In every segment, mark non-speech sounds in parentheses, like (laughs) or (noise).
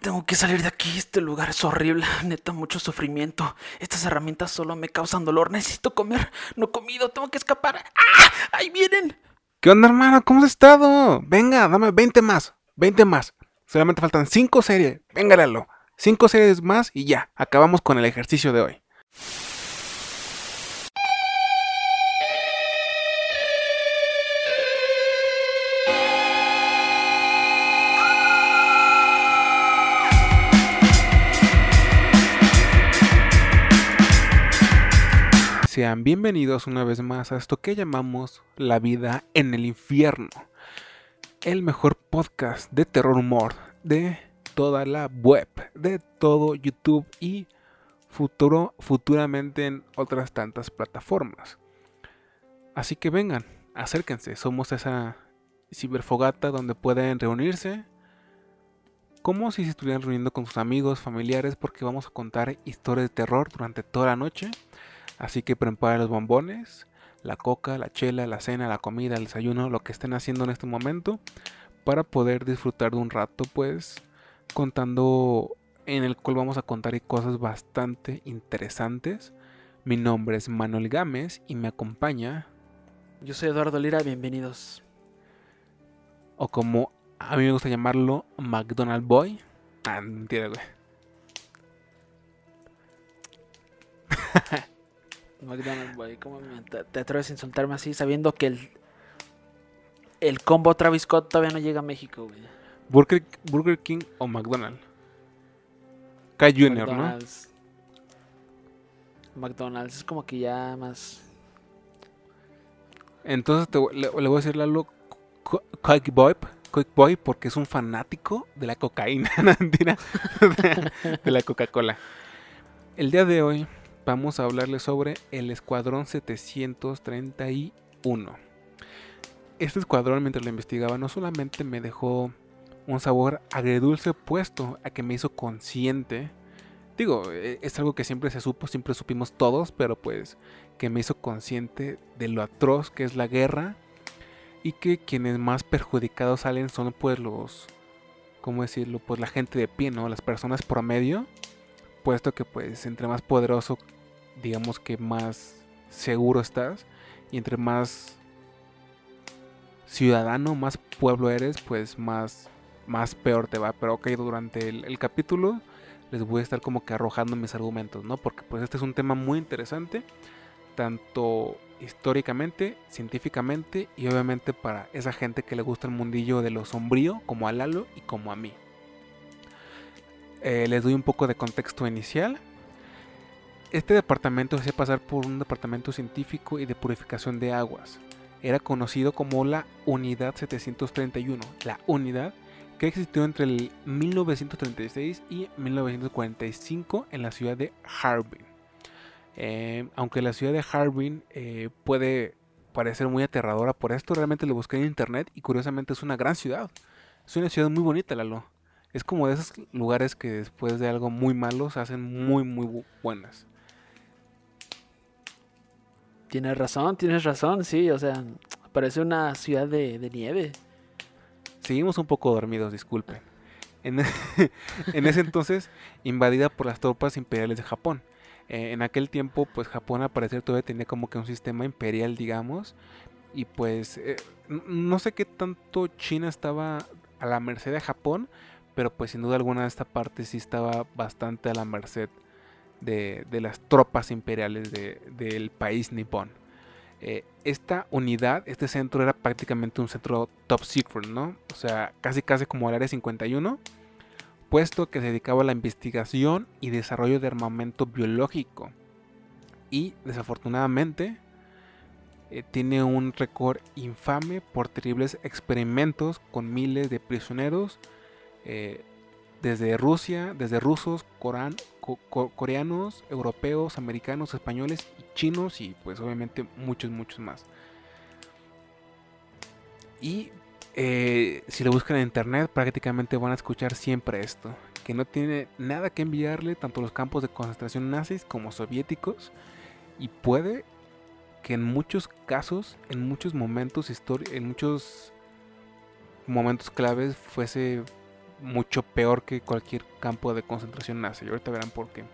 Tengo que salir de aquí. Este lugar es horrible. (laughs) Neta, mucho sufrimiento. Estas herramientas solo me causan dolor. Necesito comer. No he comido. Tengo que escapar. ¡Ah! ¡Ahí vienen! ¿Qué onda, hermano? ¿Cómo has estado? Venga, dame 20 más. 20 más. Solamente faltan 5 series. Venga, Lalo. 5 series más y ya. Acabamos con el ejercicio de hoy. Sean bienvenidos una vez más a esto que llamamos La vida en el infierno. El mejor podcast de terror humor de toda la web, de todo YouTube y futuro, futuramente en otras tantas plataformas. Así que vengan, acérquense, somos esa ciberfogata donde pueden reunirse como si se estuvieran reuniendo con sus amigos, familiares, porque vamos a contar historias de terror durante toda la noche Así que preparen los bombones, la coca, la chela, la cena, la comida, el desayuno, lo que estén haciendo en este momento para poder disfrutar de un rato pues contando en el cual vamos a contar cosas bastante interesantes. Mi nombre es Manuel Gámez y me acompaña. Yo soy Eduardo Lira, bienvenidos. O como a mí me gusta llamarlo, McDonald Boy. Ah, mentira, güey. (laughs) McDonald's, güey. ¿Cómo te, atreves a insultarme así sabiendo que el, el combo Travis Scott todavía no llega a México, güey? Burger, Burger King o McDonald's. K Junior, McDonald's. ¿no? McDonald's es como que ya más. Entonces le, voy a decir Lalo Quick Boy, Quick Boy porque es un fanático de la cocaína, (laughs) (laughs) de la Coca-Cola. El día de hoy vamos a hablarles sobre el Escuadrón 731. Este escuadrón, mientras lo investigaba, no solamente me dejó un sabor agredulce puesto a que me hizo consciente. Digo, e, es algo que siempre se supo, siempre supimos todos, pero pues que me hizo consciente de lo atroz que es la guerra y que quienes más perjudicados salen son pues los, ¿cómo decirlo? Pues la gente de pie, ¿no? Las personas promedio puesto que pues entre más poderoso, digamos que más seguro estás y entre más ciudadano, más pueblo eres, pues más, más peor te va. Pero ok, durante el, capítulo les voy a estar como que arrojando mis argumentos, ¿no? Porque pues este es un tema muy interesante, tanto históricamente, científicamente y obviamente para esa gente que le gusta el mundillo de lo sombrío, como a Lalo y como a mí. Eh, les doy un poco de contexto inicial. Este departamento se hacía pasar por un departamento científico y de purificación de aguas. Era conocido como la Unidad 731, la unidad que existió entre el 1936 y 1945 en la ciudad de Harbin. Eh, aunque la ciudad de Harbin eh, puede parecer muy aterradora por esto, realmente lo busqué en internet y curiosamente es una gran ciudad. Es una ciudad muy bonita, Lalo. Es como de esos lugares que después de algo muy malo se hacen muy, muy buenas. Tienes razón, tienes razón, sí, o sea, parece una ciudad de, nieve. Seguimos un poco dormidos, disculpen. (laughs) En, ese entonces, invadida por las tropas imperiales de Japón. Eh, en aquel tiempo, pues Japón al parecer todavía tenía como que un sistema imperial, digamos. Y pues, eh, no sé qué tanto China estaba a la merced de Japón, pero pues sin duda alguna esta parte sí estaba bastante a la merced de, las tropas imperiales del país nipón. Eh, esta unidad, este centro era prácticamente un centro top secret, ¿no? O sea, casi casi como el Área 51, puesto que se dedicaba a la investigación y desarrollo de armamento biológico. Y desafortunadamente eh, tiene un récord infame por terribles experimentos con miles de prisioneros eh, desde Rusia, desde rusos, coreanos, europeos, americanos, españoles chinos y pues obviamente muchos, muchos más. Y eh, si lo buscan en internet prácticamente van a escuchar siempre esto, que no tiene nada que enviarle tanto los campos de concentración nazis como soviéticos y puede que en muchos casos, en muchos momentos en muchos momentos claves fuese mucho peor que cualquier campo de concentración nazi. Y ahorita verán por qué.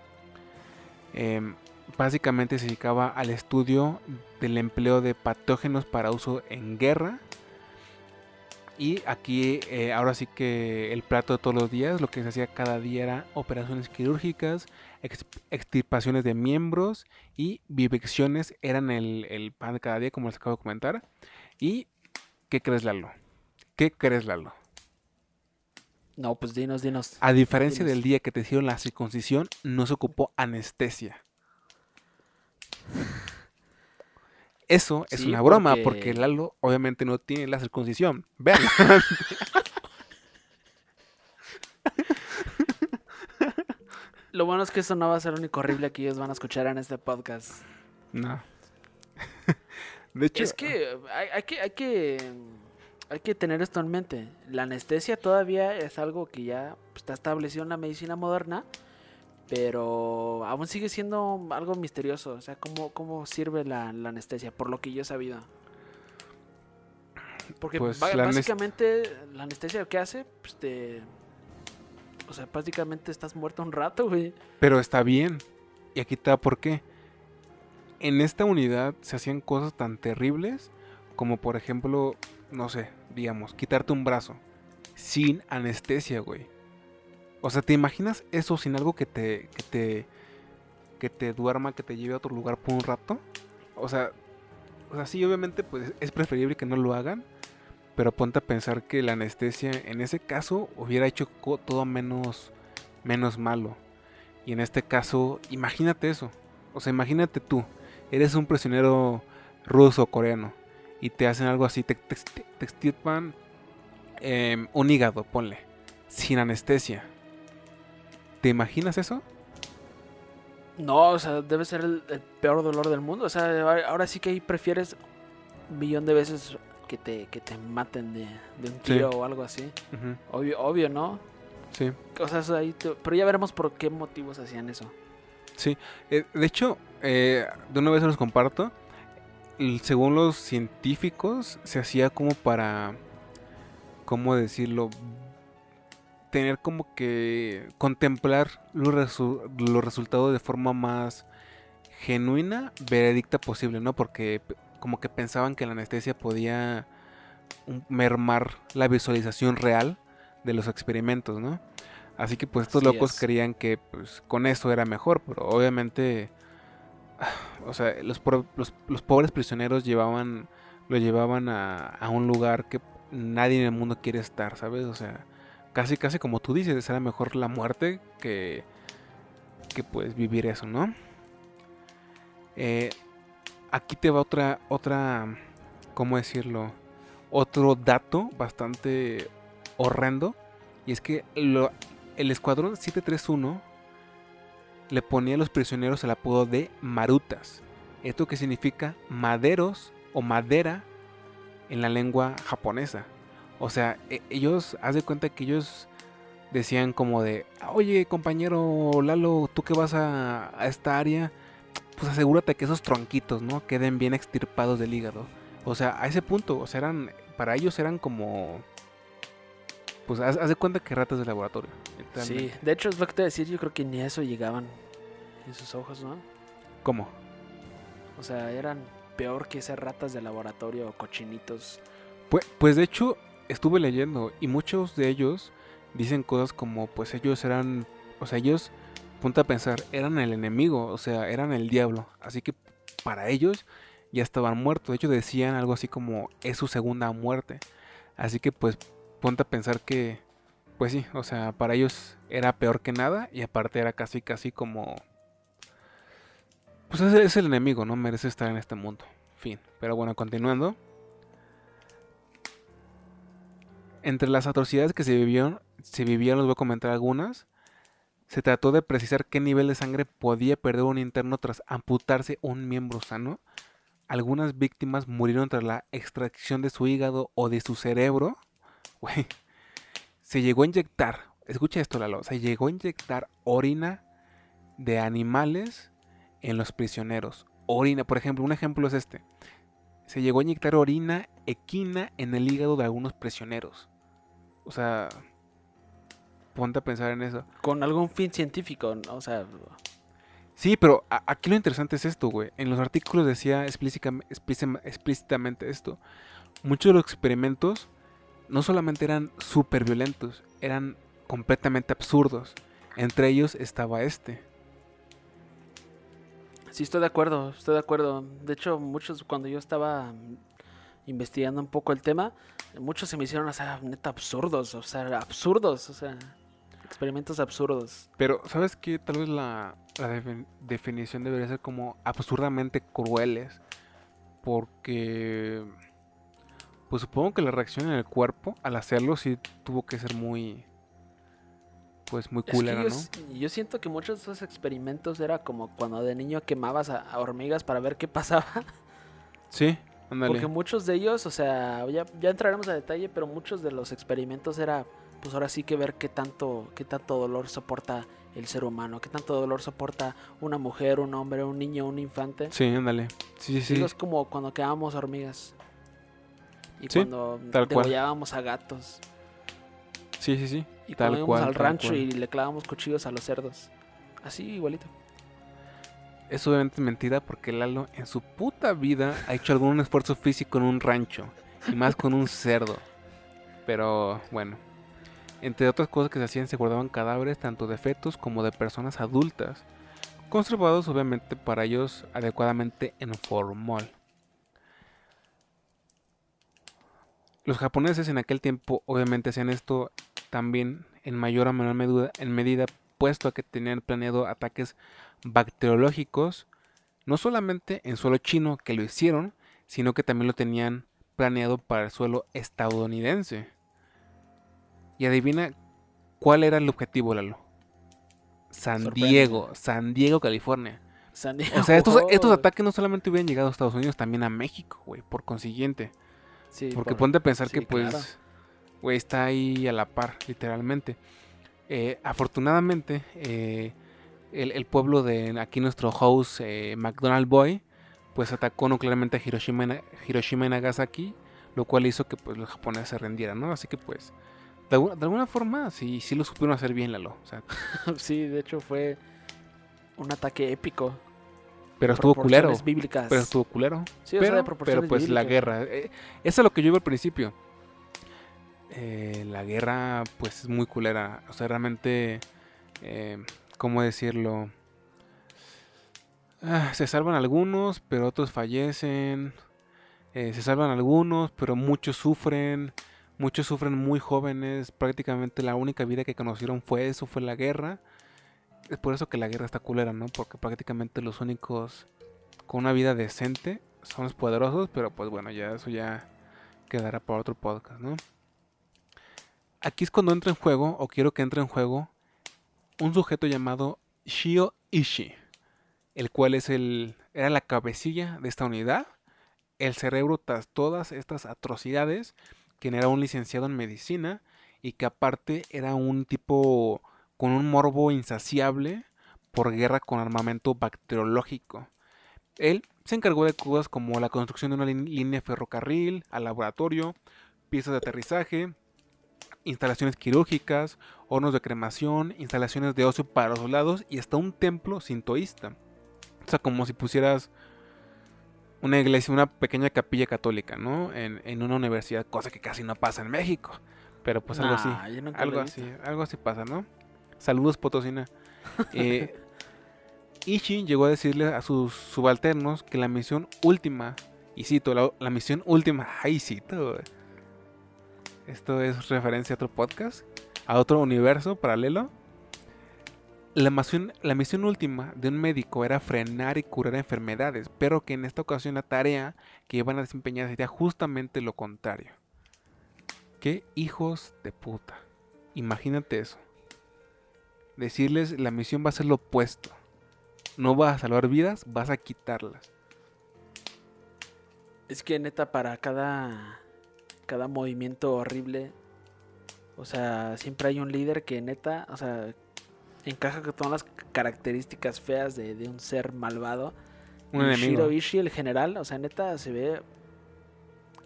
Em, básicamente se dedicaba al estudio del empleo de patógenos para uso en guerra. Y aquí eh, ahora sí que el plato de todos los días, lo que se hacía cada día era operaciones quirúrgicas, extirpaciones de miembros y vivecciones eran el, el, pan de cada día, como les acabo de comentar. ¿Y qué crees, Lalo? ¿Qué crees, Lalo? No, pues dinos, dinos. A diferencia del día que te hicieron la circuncisión, no se ocupó anestesia. Eso es una broma, porque... Lalo obviamente no tiene la circuncisión. Vean. (laughs) Lo bueno es que eso no va a ser lo único horrible que ellos van a escuchar en este podcast. No. (laughs) De hecho, es que hay, que hay que hay que tener esto en mente. La anestesia todavía es algo que ya está establecido en la medicina moderna, pero aún sigue siendo algo misterioso. O sea, cómo, cómo sirve la, anestesia, por lo que yo he sabido. Porque pues básicamente la anestesia lo que hace, pues te... O sea, prácticamente estás muerto un rato, güey. Pero está bien. Y aquí está por qué. En esta unidad se hacían cosas tan terribles como por ejemplo, no sé, digamos, quitarte un brazo sin anestesia, güey. O sea, ¿te imaginas eso sin algo que te, que te, que te duerma, que te lleve a otro lugar por un rato? O sea, o sea, sí, obviamente, pues es preferible que no lo hagan. Pero ponte a pensar que la anestesia en ese caso hubiera hecho todo menos, menos malo. Y en este caso, imagínate eso. O sea, imagínate tú, eres un prisionero ruso o coreano y te hacen algo así, te, te, extirpan em, un hígado, ponle, sin anestesia. ¿Te imaginas eso? No, o sea, debe ser el, peor dolor del mundo. O sea, ahora sí que ahí prefieres un millón de veces que te, que te maten de, un tiro o algo así. obvio, obvio, ¿no? Sí. O sea, ahí pero ya veremos por qué motivos hacían eso. Sí, eh, de hecho, eh, de una vez los comparto según los científicos, se hacía como para, ¿cómo decirlo? Tener como que contemplar los, resultados de forma más genuina, veredicta posible, ¿no? Porque como que pensaban que la anestesia podía mermar la visualización real de los experimentos, ¿no? Así que pues estos locos creían que pues, con eso era mejor, pero obviamente o sea, los, los, pobres prisioneros llevaban, lo llevaban a, un lugar que nadie en el mundo quiere estar, ¿sabes? O sea, casi, casi como tú dices, era mejor la muerte que, que pues vivir eso, ¿no? Eh, aquí te va otra, otra, ¿cómo decirlo? Otro dato bastante horrendo. Y es que el escuadrón 731 le ponía a los prisioneros el apodo de marutas. Esto que significa maderos o madera en la lengua japonesa. O sea, e, ellos, haz de cuenta que ellos decían como de, oye compañero Lalo, tú que vas a, esta área, pues asegúrate que esos tronquitos, ¿no? Queden bien extirpados del hígado. O sea, a ese punto, o sea, eran, para ellos eran como, pues haz, de cuenta que ratas de laboratorio. Sí, de hecho es lo que te decir, yo creo que ni a eso llegaban en sus ojos, ¿no? ¿Cómo? O sea, eran peor que esas ratas de laboratorio o cochinitos. Pues, pues de hecho, estuve leyendo y muchos de ellos dicen cosas como, pues ellos eran, o sea, ellos, punta a pensar, eran el enemigo, o sea, eran el diablo. Así que para ellos ya estaban muertos. De hecho, decían algo así como, es su segunda muerte. Así que pues ponte a pensar que, pues sí, o sea, para ellos era peor que nada y aparte era casi, casi como pues es, el enemigo, no merece estar en este mundo. Fin. Pero bueno, continuando. Entre las atrocidades que se vivieron, se vivieron, les voy a comentar algunas. Se trató de precisar qué nivel de sangre podía perder un interno tras amputarse un miembro sano. Algunas víctimas murieron tras la extracción de su hígado o de su cerebro. Se llegó a inyectar, escucha esto, Lalo, se llegó a inyectar orina de animales en los prisioneros. Orina, por ejemplo, un ejemplo es este. Se llegó a inyectar orina equina en el hígado de algunos prisioneros. O sea, ponte a pensar en eso. Con algún fin científico, o sea... Sí, pero aquí lo interesante es esto, güey. En los artículos decía explícitamente esto. Muchos de los experimentos no solamente eran súper violentos, eran completamente absurdos. Entre ellos estaba este. Sí, estoy de acuerdo, estoy de acuerdo. De hecho, muchos, cuando yo estaba investigando un poco el tema, muchos se me hicieron, o sea, neta, absurdos, o sea, absurdos, o sea, experimentos absurdos. Pero, ¿sabes qué? Tal vez la, definición debería ser como absurdamente crueles, porque, pues supongo que la reacción en el cuerpo al hacerlo sí tuvo que ser muy pues muy culera, yo, ¿no? Yo siento que muchos de esos experimentos era como cuando de niño quemabas a, hormigas para ver qué pasaba. Sí, ándale. Porque muchos de ellos, o sea, ya, ya entraremos a detalle, pero muchos de los experimentos era, pues ahora sí que ver qué tanto, qué tanto dolor soporta el ser humano, qué tanto dolor soporta una mujer, un hombre, un niño, un infante. Sí, ándale. Sí, sí, sí. Es como cuando quemábamos hormigas. Y cuando degollábamos a gatos. Sí, sí, sí. Y cuando íbamos al rancho y le clavamos cuchillos a los cerdos. Así, igualito. Es obviamente mentira porque Lalo en su puta vida ha hecho algún (laughs) esfuerzo físico en un rancho. Y más con un cerdo. Pero bueno. Entre otras cosas que se hacían se guardaban cadáveres tanto de fetos como de personas adultas. Conservados obviamente para ellos adecuadamente en formol. Los japoneses en aquel tiempo obviamente hacían esto también en mayor o menor medida, en medida puesto a que tenían planeado ataques bacteriológicos, no solamente en suelo chino que lo hicieron, sino que también lo tenían planeado para el suelo estadounidense. Y adivina cuál era el objetivo, Lalo. San Diego, San Diego, California. O sea, estos, estos, ataques no solamente hubieran llegado a Estados Unidos, también a México, güey, por consiguiente. Porque ponte a pensar que pues güey, está ahí a la par, literalmente. Eh, afortunadamente, eh, el, pueblo de aquí nuestro host, eh, McDonald Boy, pues atacó nuclearmente a Hiroshima, Hiroshima y Nagasaki, lo cual hizo que pues los japoneses se rendieran, ¿no? Así que pues, de, alguna forma, sí, sí lo supieron hacer bien, Lalo. O (laughs) sí, de hecho fue un ataque épico. Pero estuvo culero. Pero estuvo culero. Sí, pero, pero pues la guerra. eso es lo que yo iba al principio eh, la guerra pues es muy culera. O sea, realmente, eh, ¿cómo decirlo? Ah, se salvan algunos, pero otros fallecen. Eh, se salvan algunos, pero muchos sufren. Muchos sufren muy jóvenes. Prácticamente la única vida que conocieron fue eso, fue la guerra. Es por eso que la guerra está culera, ¿no? Porque prácticamente los únicos con una vida decente son los poderosos, pero pues bueno, ya eso ya quedará para otro podcast, ¿no? Aquí es cuando entra en juego, o quiero que entre en juego, un sujeto llamado Shio Ishii, el cual es el, era la cabecilla de esta unidad, el cerebro tras todas estas atrocidades, quien era un licenciado en medicina y que aparte era un tipo con un morbo insaciable por guerra con armamento bacteriológico. Él se encargó de cosas como la construcción de una línea ferrocarril, al laboratorio, piezas de aterrizaje, instalaciones quirúrgicas, hornos de cremación, instalaciones de ocio para los soldados y hasta un templo sintoísta. O sea, como si pusieras una iglesia, una pequeña capilla católica, ¿no? En, una universidad, cosa que casi no pasa en México. Pero pues algo así. Algo así, algo así pasa, ¿no? Saludos, Potosina. eh, (laughs) llegó a decirle a sus subalternos que la misión última, y cito, la, la misión última, ay, cito, esto es referencia a otro podcast, a otro universo paralelo. La misión, la misión última de un médico era frenar y curar enfermedades, pero que en esta ocasión la tarea que iban a desempeñar sería justamente lo contrario. ¡Qué hijos de puta! Imagínate eso. Decirles la misión va a ser lo opuesto. No vas a salvar vidas, vas a quitarlas. Es que neta para cada cada movimiento horrible. O sea, siempre hay un líder que neta, o sea, encaja con todas las características feas de, un ser malvado. Un enemigo. Ishii, el general, o sea, neta se ve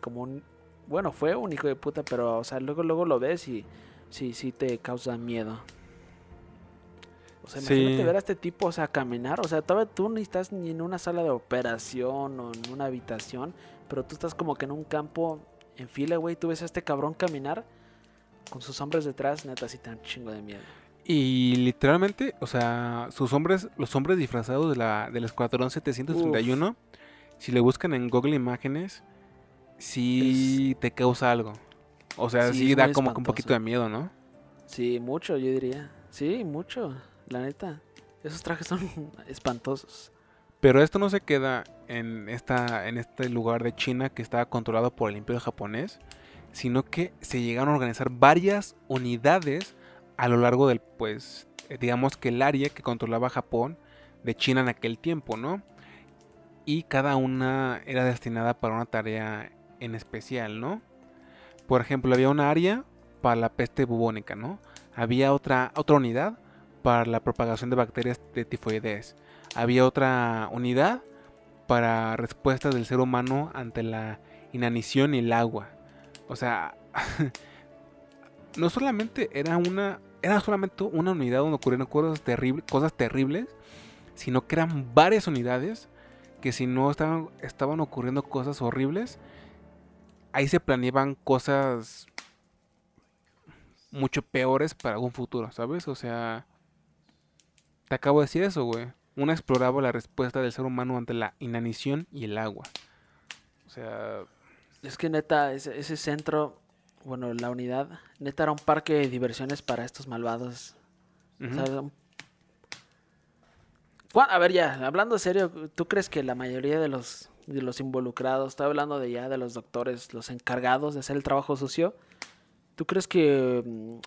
como un... Bueno, fue un hijo de puta, pero, o sea, luego, luego lo ves y sí, sí te causa miedo. O sea, imagínate ver a este tipo, o sea, caminar. O sea, todavía tú ni estás ni en una sala de operación o en una habitación, pero tú estás como que en un campo en fila, güey. Tú ves a este cabrón caminar con sus hombres detrás, neta, así tan chingo de miedo. Y literalmente, o sea, sus hombres, los hombres disfrazados de la, del Escuadrón 731, si le buscan en Google Imágenes, sí te causa algo. O sea, sí, da como que un poquito de miedo, ¿no? Sí, mucho, yo diría. Sí, mucho, la neta. Esos trajes son (laughs) espantosos. Pero esto no se queda en, esta, en este lugar de China que estaba controlado por el imperio japonés, sino que se llegaron a organizar varias unidades a lo largo del, pues, eh, digamos que el área que controlaba Japón de China en aquel tiempo, ¿no? Y cada una era destinada para una tarea en especial, ¿no? Por ejemplo, había una área para la peste bubónica, ¿no? Había otra, otra unidad para la propagación de bacterias de tifoides. Había otra unidad para respuestas del ser humano ante la inanición y el agua. O sea, (laughs) no solamente era una era solamente una unidad donde ocurrieron cosas, terribles, cosas terribles, sino que eran varias unidades que si no estaban, estaban ocurriendo cosas horribles, ahí se planeaban cosas mucho peores para algún futuro, ¿sabes? O sea, te acabo de decir eso, güey. Una exploraba la respuesta del ser humano ante la inanición y el agua. O sea... Es que neta, ese, ese centro, bueno, la unidad, neta era un parque de diversiones para estos malvados. a ver ya, hablando serio, ¿tú crees que la mayoría de los de los involucrados, estoy hablando de ya de los doctores, los encargados de hacer el trabajo sucio, ¿tú crees que... Mm,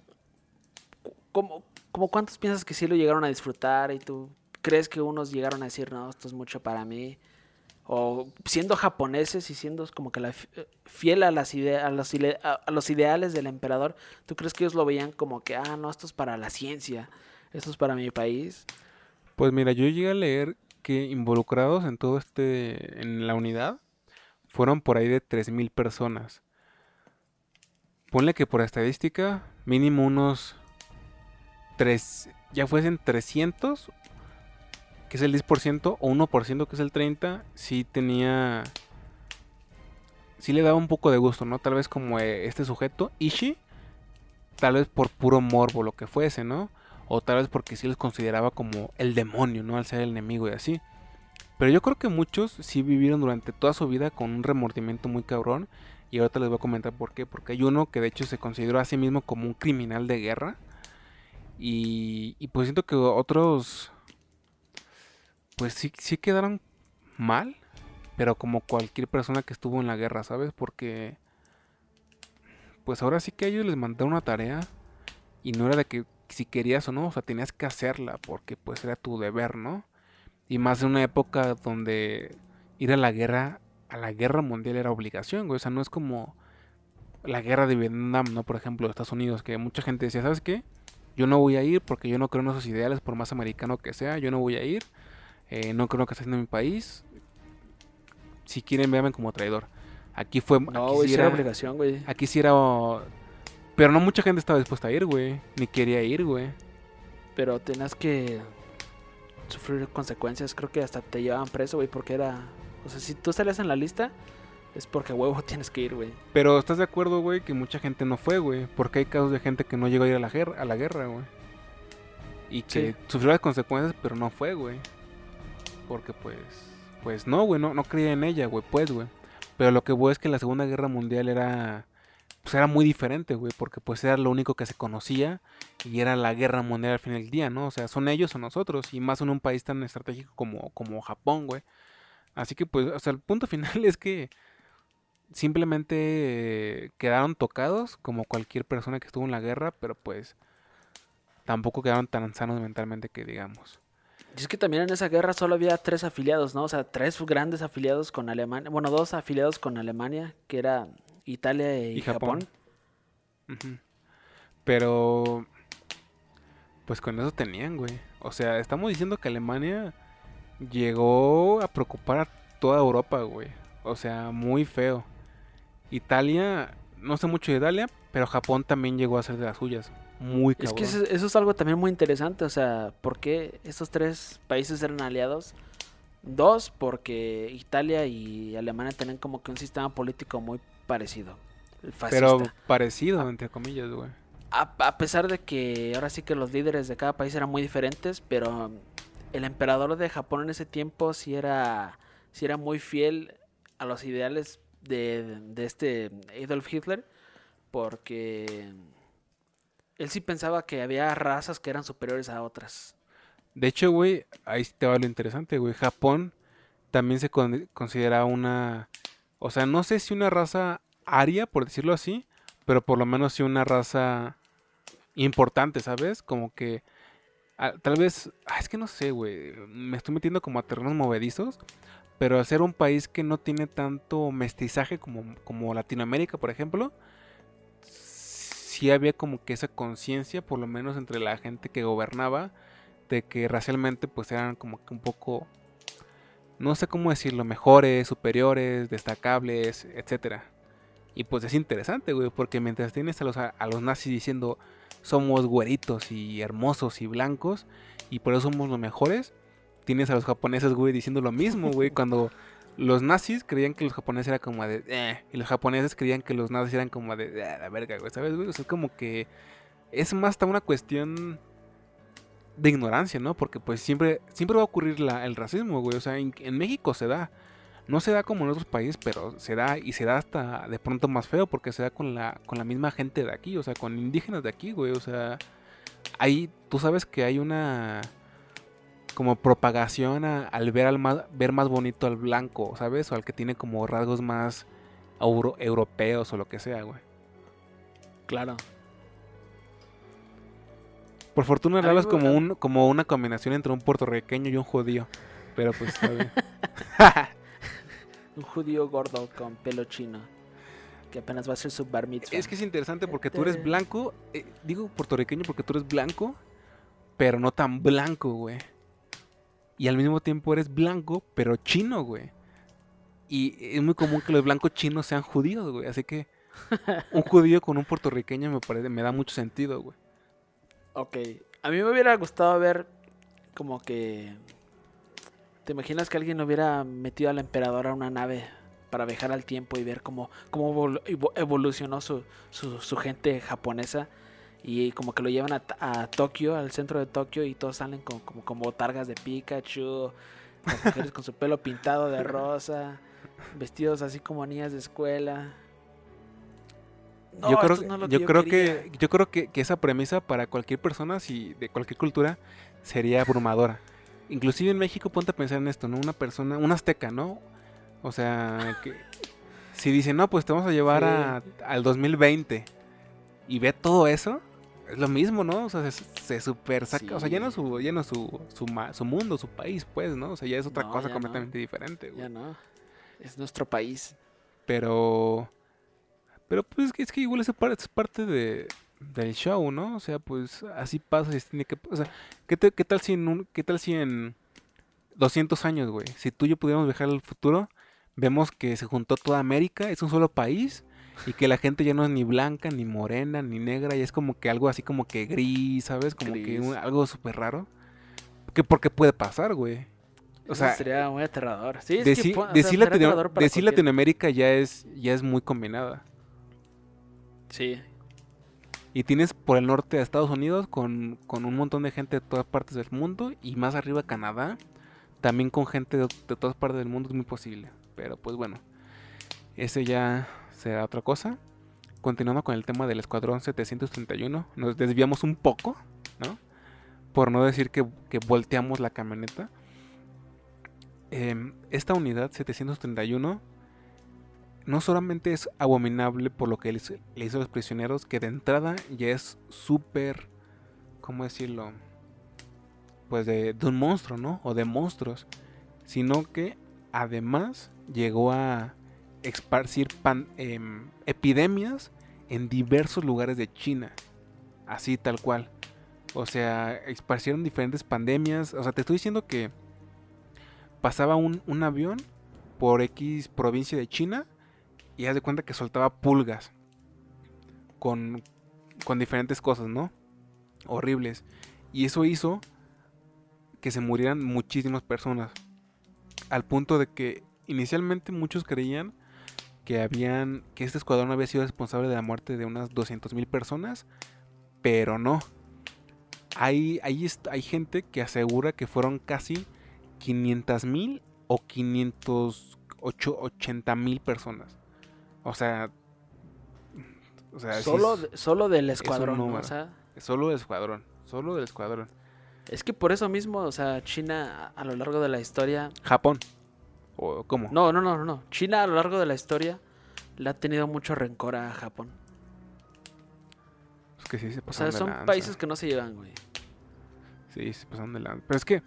como cuántos piensas que sí lo llegaron a disfrutar y tú crees que unos llegaron a decir, no, esto es mucho para mí? O siendo japoneses y siendo como que la, fiel a, las a, los, a los ideales del emperador, ¿tú crees que ellos lo veían como que, ah, no, esto es para la ciencia, esto es para mi país? Pues mira, yo llegué a leer que involucrados en todo este, en la unidad, fueron por ahí de 3.000 personas. Ponle que por estadística, mínimo unos 3, ya fuesen 300, que es el 10%, o 1%, que es el 30%, sí tenía, sí le daba un poco de gusto, ¿no? Tal vez como eh, este sujeto, Ishi, tal vez por puro morbo, lo que fuese, ¿no? o tal vez porque sí les consideraba como el demonio, ¿no? Al ser el enemigo y así. Pero yo creo que muchos sí vivieron durante toda su vida con un remordimiento muy cabrón. Y ahorita les voy a comentar por qué. Porque hay uno que de hecho se consideró a sí mismo como un criminal de guerra. Y, y pues siento que otros pues sí, sí quedaron mal. Pero como cualquier persona que estuvo en la guerra, ¿sabes? Porque pues ahora sí que a ellos les mandaron una tarea. Y no era de que si querías o no, o sea, tenías que hacerla porque pues era tu deber, ¿no? Y más en una época donde ir a la guerra, a la guerra mundial era obligación. O sea, no es como la guerra de Vietnam, ¿no? Por ejemplo, de Estados Unidos, que mucha gente decía, ¿sabes qué? Yo no voy a ir porque yo no creo en esos ideales, por más americano que sea, yo no voy a ir. Eh, no creo que esté haciendo mi país. Si quieren, véanme como traidor. Aquí fue. No, aquí sí era obligación, güey. Aquí sí era pero no mucha gente estaba dispuesta a ir, güey. Ni quería ir, güey. Pero tenías que sufrir consecuencias. Creo que hasta te llevaban preso, güey, porque era... O sea, si tú salías en la lista, es porque huevo (laughs) tienes que ir, güey. Pero estás de acuerdo, güey, que mucha gente no fue, güey. Porque hay casos de gente que no llegó a ir a la, guerra, a la guerra, güey. Y que sufrió las consecuencias, pero no fue, güey. Porque pues... Pues no, güey, no, no creía en ella, güey, pues, güey. Pero lo que voy es que la Segunda Guerra Mundial era pues era muy diferente, güey, porque pues era lo único que se conocía y era la guerra mundial al fin del día, ¿no? O sea, son ellos o nosotros y más en un país tan estratégico como, como Japón, güey. Así que pues, o sea, el punto (laughs) final es que simplemente quedaron tocados como cualquier persona que estuvo en la guerra, pero pues tampoco quedaron tan sanos mentalmente que digamos. Y es que también en esa guerra solo había tres afiliados, ¿no? O sea, tres grandes afiliados con Alemania. Bueno, dos afiliados con Alemania, que era Italia y, Japón. Pero, pues con eso tenían, güey. O sea, estamos diciendo que Alemania llegó a preocupar a toda Europa, güey. O sea, muy feo. Italia no sé mucho de Italia, pero Japón también llegó a ser de las suyas. Muy cabrón. Es que eso, es algo también muy interesante, o sea, ¿por qué estos tres países eran aliados? Dos, porque Italia y Alemania tienen como que un sistema político muy parecido. Pero parecido, entre comillas, güey. A, pesar de que ahora sí que los líderes de cada país eran muy diferentes, pero el emperador de Japón en ese tiempo sí era, sí era muy fiel a los ideales de, de este Adolf Hitler, porque él sí pensaba que había razas que eran superiores a otras. De hecho, güey, ahí te va lo interesante, güey. Japón también se considera una... O sea, no sé si una raza aria, por decirlo así, pero por lo menos sí una raza importante, ¿sabes? Como que... Ah, tal vez... Ah, es que no sé, güey. Me estoy metiendo como a terrenos movedizos. Pero al ser un país que no tiene tanto mestizaje como, como Latinoamérica, por ejemplo, sí había como que esa conciencia, por lo menos entre la gente que gobernaba, de que racialmente pues eran como que un poco, no sé cómo decirlo, mejores, superiores, destacables, etcétera. Y pues es interesante, güey, porque mientras tienes a los, a los nazis diciendo somos güeritos y hermosos y blancos y por eso somos los mejores, tienes a los japoneses, güey, diciendo lo mismo, güey, cuando los nazis creían que los japoneses eran como de, eh, y los japoneses creían que los nazis eran como de, eh, la verga, güey, ¿sabes, güey? O sea, es como que es más hasta una cuestión de ignorancia, ¿no? Porque pues siempre, siempre va a ocurrir la, el racismo, güey. O sea, en, México se da. No se da como en otros países, pero se da y se da hasta de pronto más feo porque se da con la, con la misma gente de aquí, o sea, con indígenas de aquí, güey. O sea, ahí tú sabes que hay una como propagación al ver al más, ver más bonito al blanco, ¿sabes? O al que tiene como rasgos más europeos o lo que sea, güey. Claro. Por fortuna hablas como un como una combinación entre un puertorriqueño y un judío. Pero pues está bien. (laughs) (laughs) un judío gordo con pelo chino. Que apenas va a ser su bar mitzvah. Es que es interesante porque tú eres este blanco. Eh, digo puertorriqueño porque tú eres blanco. Pero no tan blanco, güey. Y al mismo tiempo eres blanco, pero chino, güey. Y es muy común que los blancos chinos sean judíos, güey. Así que un (laughs) judío con un puertorriqueño me parece, me da mucho sentido, güey. Ok. A mí me hubiera gustado ver como que... ¿Te imaginas que alguien hubiera metido al emperador a una nave para viajar al tiempo y ver cómo, cómo evolucionó su, su, gente japonesa? Y como que lo llevan a, Tokio, al centro de Tokio, y todos salen como, como, como targas de Pikachu, las mujeres con su pelo pintado de rosa, vestidos así como niñas de escuela yo creo, yo, creo que yo creo que, esa premisa para cualquier persona si de cualquier cultura sería abrumadora. Inclusive en México ponte a pensar en esto, ¿no? Una persona, un azteca, ¿no? O sea, que si dice, "No, pues te vamos a llevar a, al 2020" y ve todo eso, es lo mismo, ¿no? O sea, se, super saca, o sea, llena su llena su, su, su, mundo, su país, pues, ¿no? O sea, ya es otra cosa completamente diferente, Ya no. Es nuestro país. Pero pero pues es que igual es parte de, del show, ¿no? O sea, pues así pasa y tiene que... O sea, ¿qué, qué tal si en un, qué tal si en 200 años, güey? Si tú y yo pudiéramos viajar al futuro, vemos que se juntó toda América, es un solo país y que la gente ya no es ni blanca, ni morena, ni negra, y es como que algo así como que gris, ¿sabes? Como que algo súper raro. ¿Qué, porque puede pasar, güey. O sea, sería muy aterrador. Sí, es decir, decir Latinoamérica ya es, ya es muy combinada. Sí. Y tienes por el norte de Estados Unidos con, un montón de gente de todas partes del mundo y más arriba Canadá, también con gente de, todas partes del mundo es muy posible. Pero pues bueno, ese ya será otra cosa. Continuando con el tema del Escuadrón 731, nos desviamos un poco, ¿no? Por no decir que, volteamos la camioneta. Em, esta unidad 731 no solamente es abominable por lo que le hizo a los prisioneros, que de entrada ya es súper, ¿cómo decirlo? Pues de, un monstruo, ¿no? O de monstruos. Sino que además llegó a esparcir em, epidemias en diversos lugares de China. Así tal cual. O sea, esparcieron diferentes pandemias. O sea, te estoy diciendo que pasaba un, un avión por X provincia de China y haz de cuenta que soltaba pulgas. con, con diferentes cosas, ¿no? Horribles. Y eso hizo que se murieran muchísimas personas. Al punto de que inicialmente muchos creían que habían que este escuadrón había sido responsable de la muerte de unas 200.000 personas, pero no. Hay, hay, hay gente que asegura que fueron casi 500.000 o 580.000 personas. O sea, o sea solo, solo del escuadrón, o sea, solo del escuadrón, solo del escuadrón. Es que por eso mismo, o sea, China a lo largo de la historia. Japón. ¿O cómo? No, no, no, no. China a lo largo de la historia le ha tenido mucho rencor a Japón. Es que sí se O sea, son países que no se llevan, güey. Sí, se pasan de lanza. Pero es que.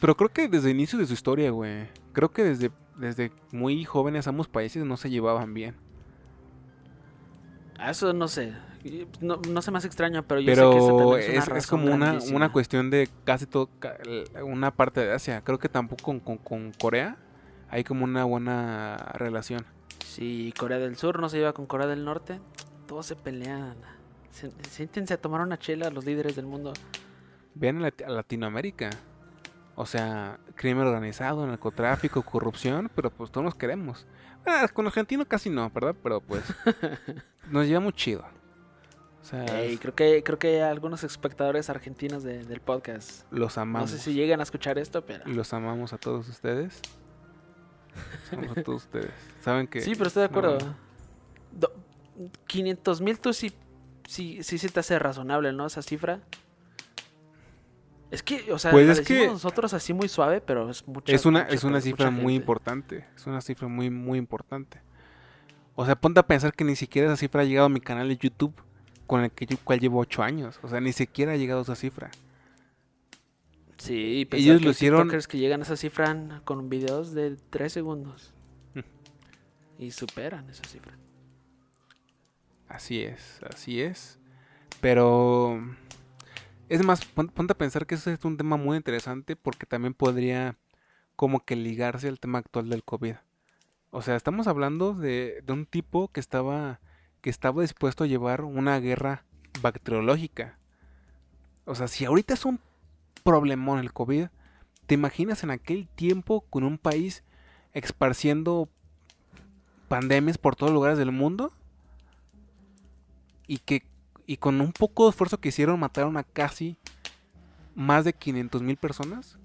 Pero creo que desde el inicio de su historia, güey. Creo que desde, desde muy jóvenes ambos países no se llevaban bien. A eso no sé. No, no se me hace extraño, pero yo sé que es, es, una es como una, una, cuestión de casi todo, una parte de Asia. Creo que tampoco con, con, Corea hay como una buena relación. Sí, Corea del Sur no se lleva con Corea del Norte. Todos se pelean. Siéntense a tomar una chela los líderes del mundo. Vean a Latinoamérica. O sea, crimen organizado, narcotráfico, corrupción, pero pues todos nos queremos. Ah, con argentino casi no, ¿verdad? Pero pues (laughs) nos llevamos chido. creo que creo que hay algunos espectadores argentinos del podcast. Los amamos. No sé si llegan a escuchar esto, pero los amamos a todos ustedes. (laughs) a todos ustedes. Saben que Sí, pero estoy de acuerdo. 500 mil tú sí, sí, sí se te hace razonable, ¿no? Esa cifra. Es que, o sea, pues es que nosotros así muy suave, pero es mucha Es una, es una cifra muy importante. Es una cifra muy, muy importante. O sea, ponte a pensar que ni siquiera esa cifra ha llegado a mi canal de YouTube, con el que cual llevo 8 años. O sea, ni siquiera ha llegado a esa cifra. Sí, ellos lo hicieron. que llegan a esa cifra con videos de 3 segundos. (laughs) Y superan esa cifra. Así es, así es. Pero es más, ponte a pensar que ese es un tema muy interesante porque también podría como que ligarse al tema actual del COVID. O sea, estamos hablando de, un tipo que estaba, que estaba dispuesto a llevar una guerra bacteriológica. O sea, si ahorita es un problemón el COVID, ¿te imaginas en aquel tiempo con un país esparciendo pandemias por todos los lugares del mundo? Y que y con un poco de esfuerzo que hicieron mataron a casi más de 500 mil personas.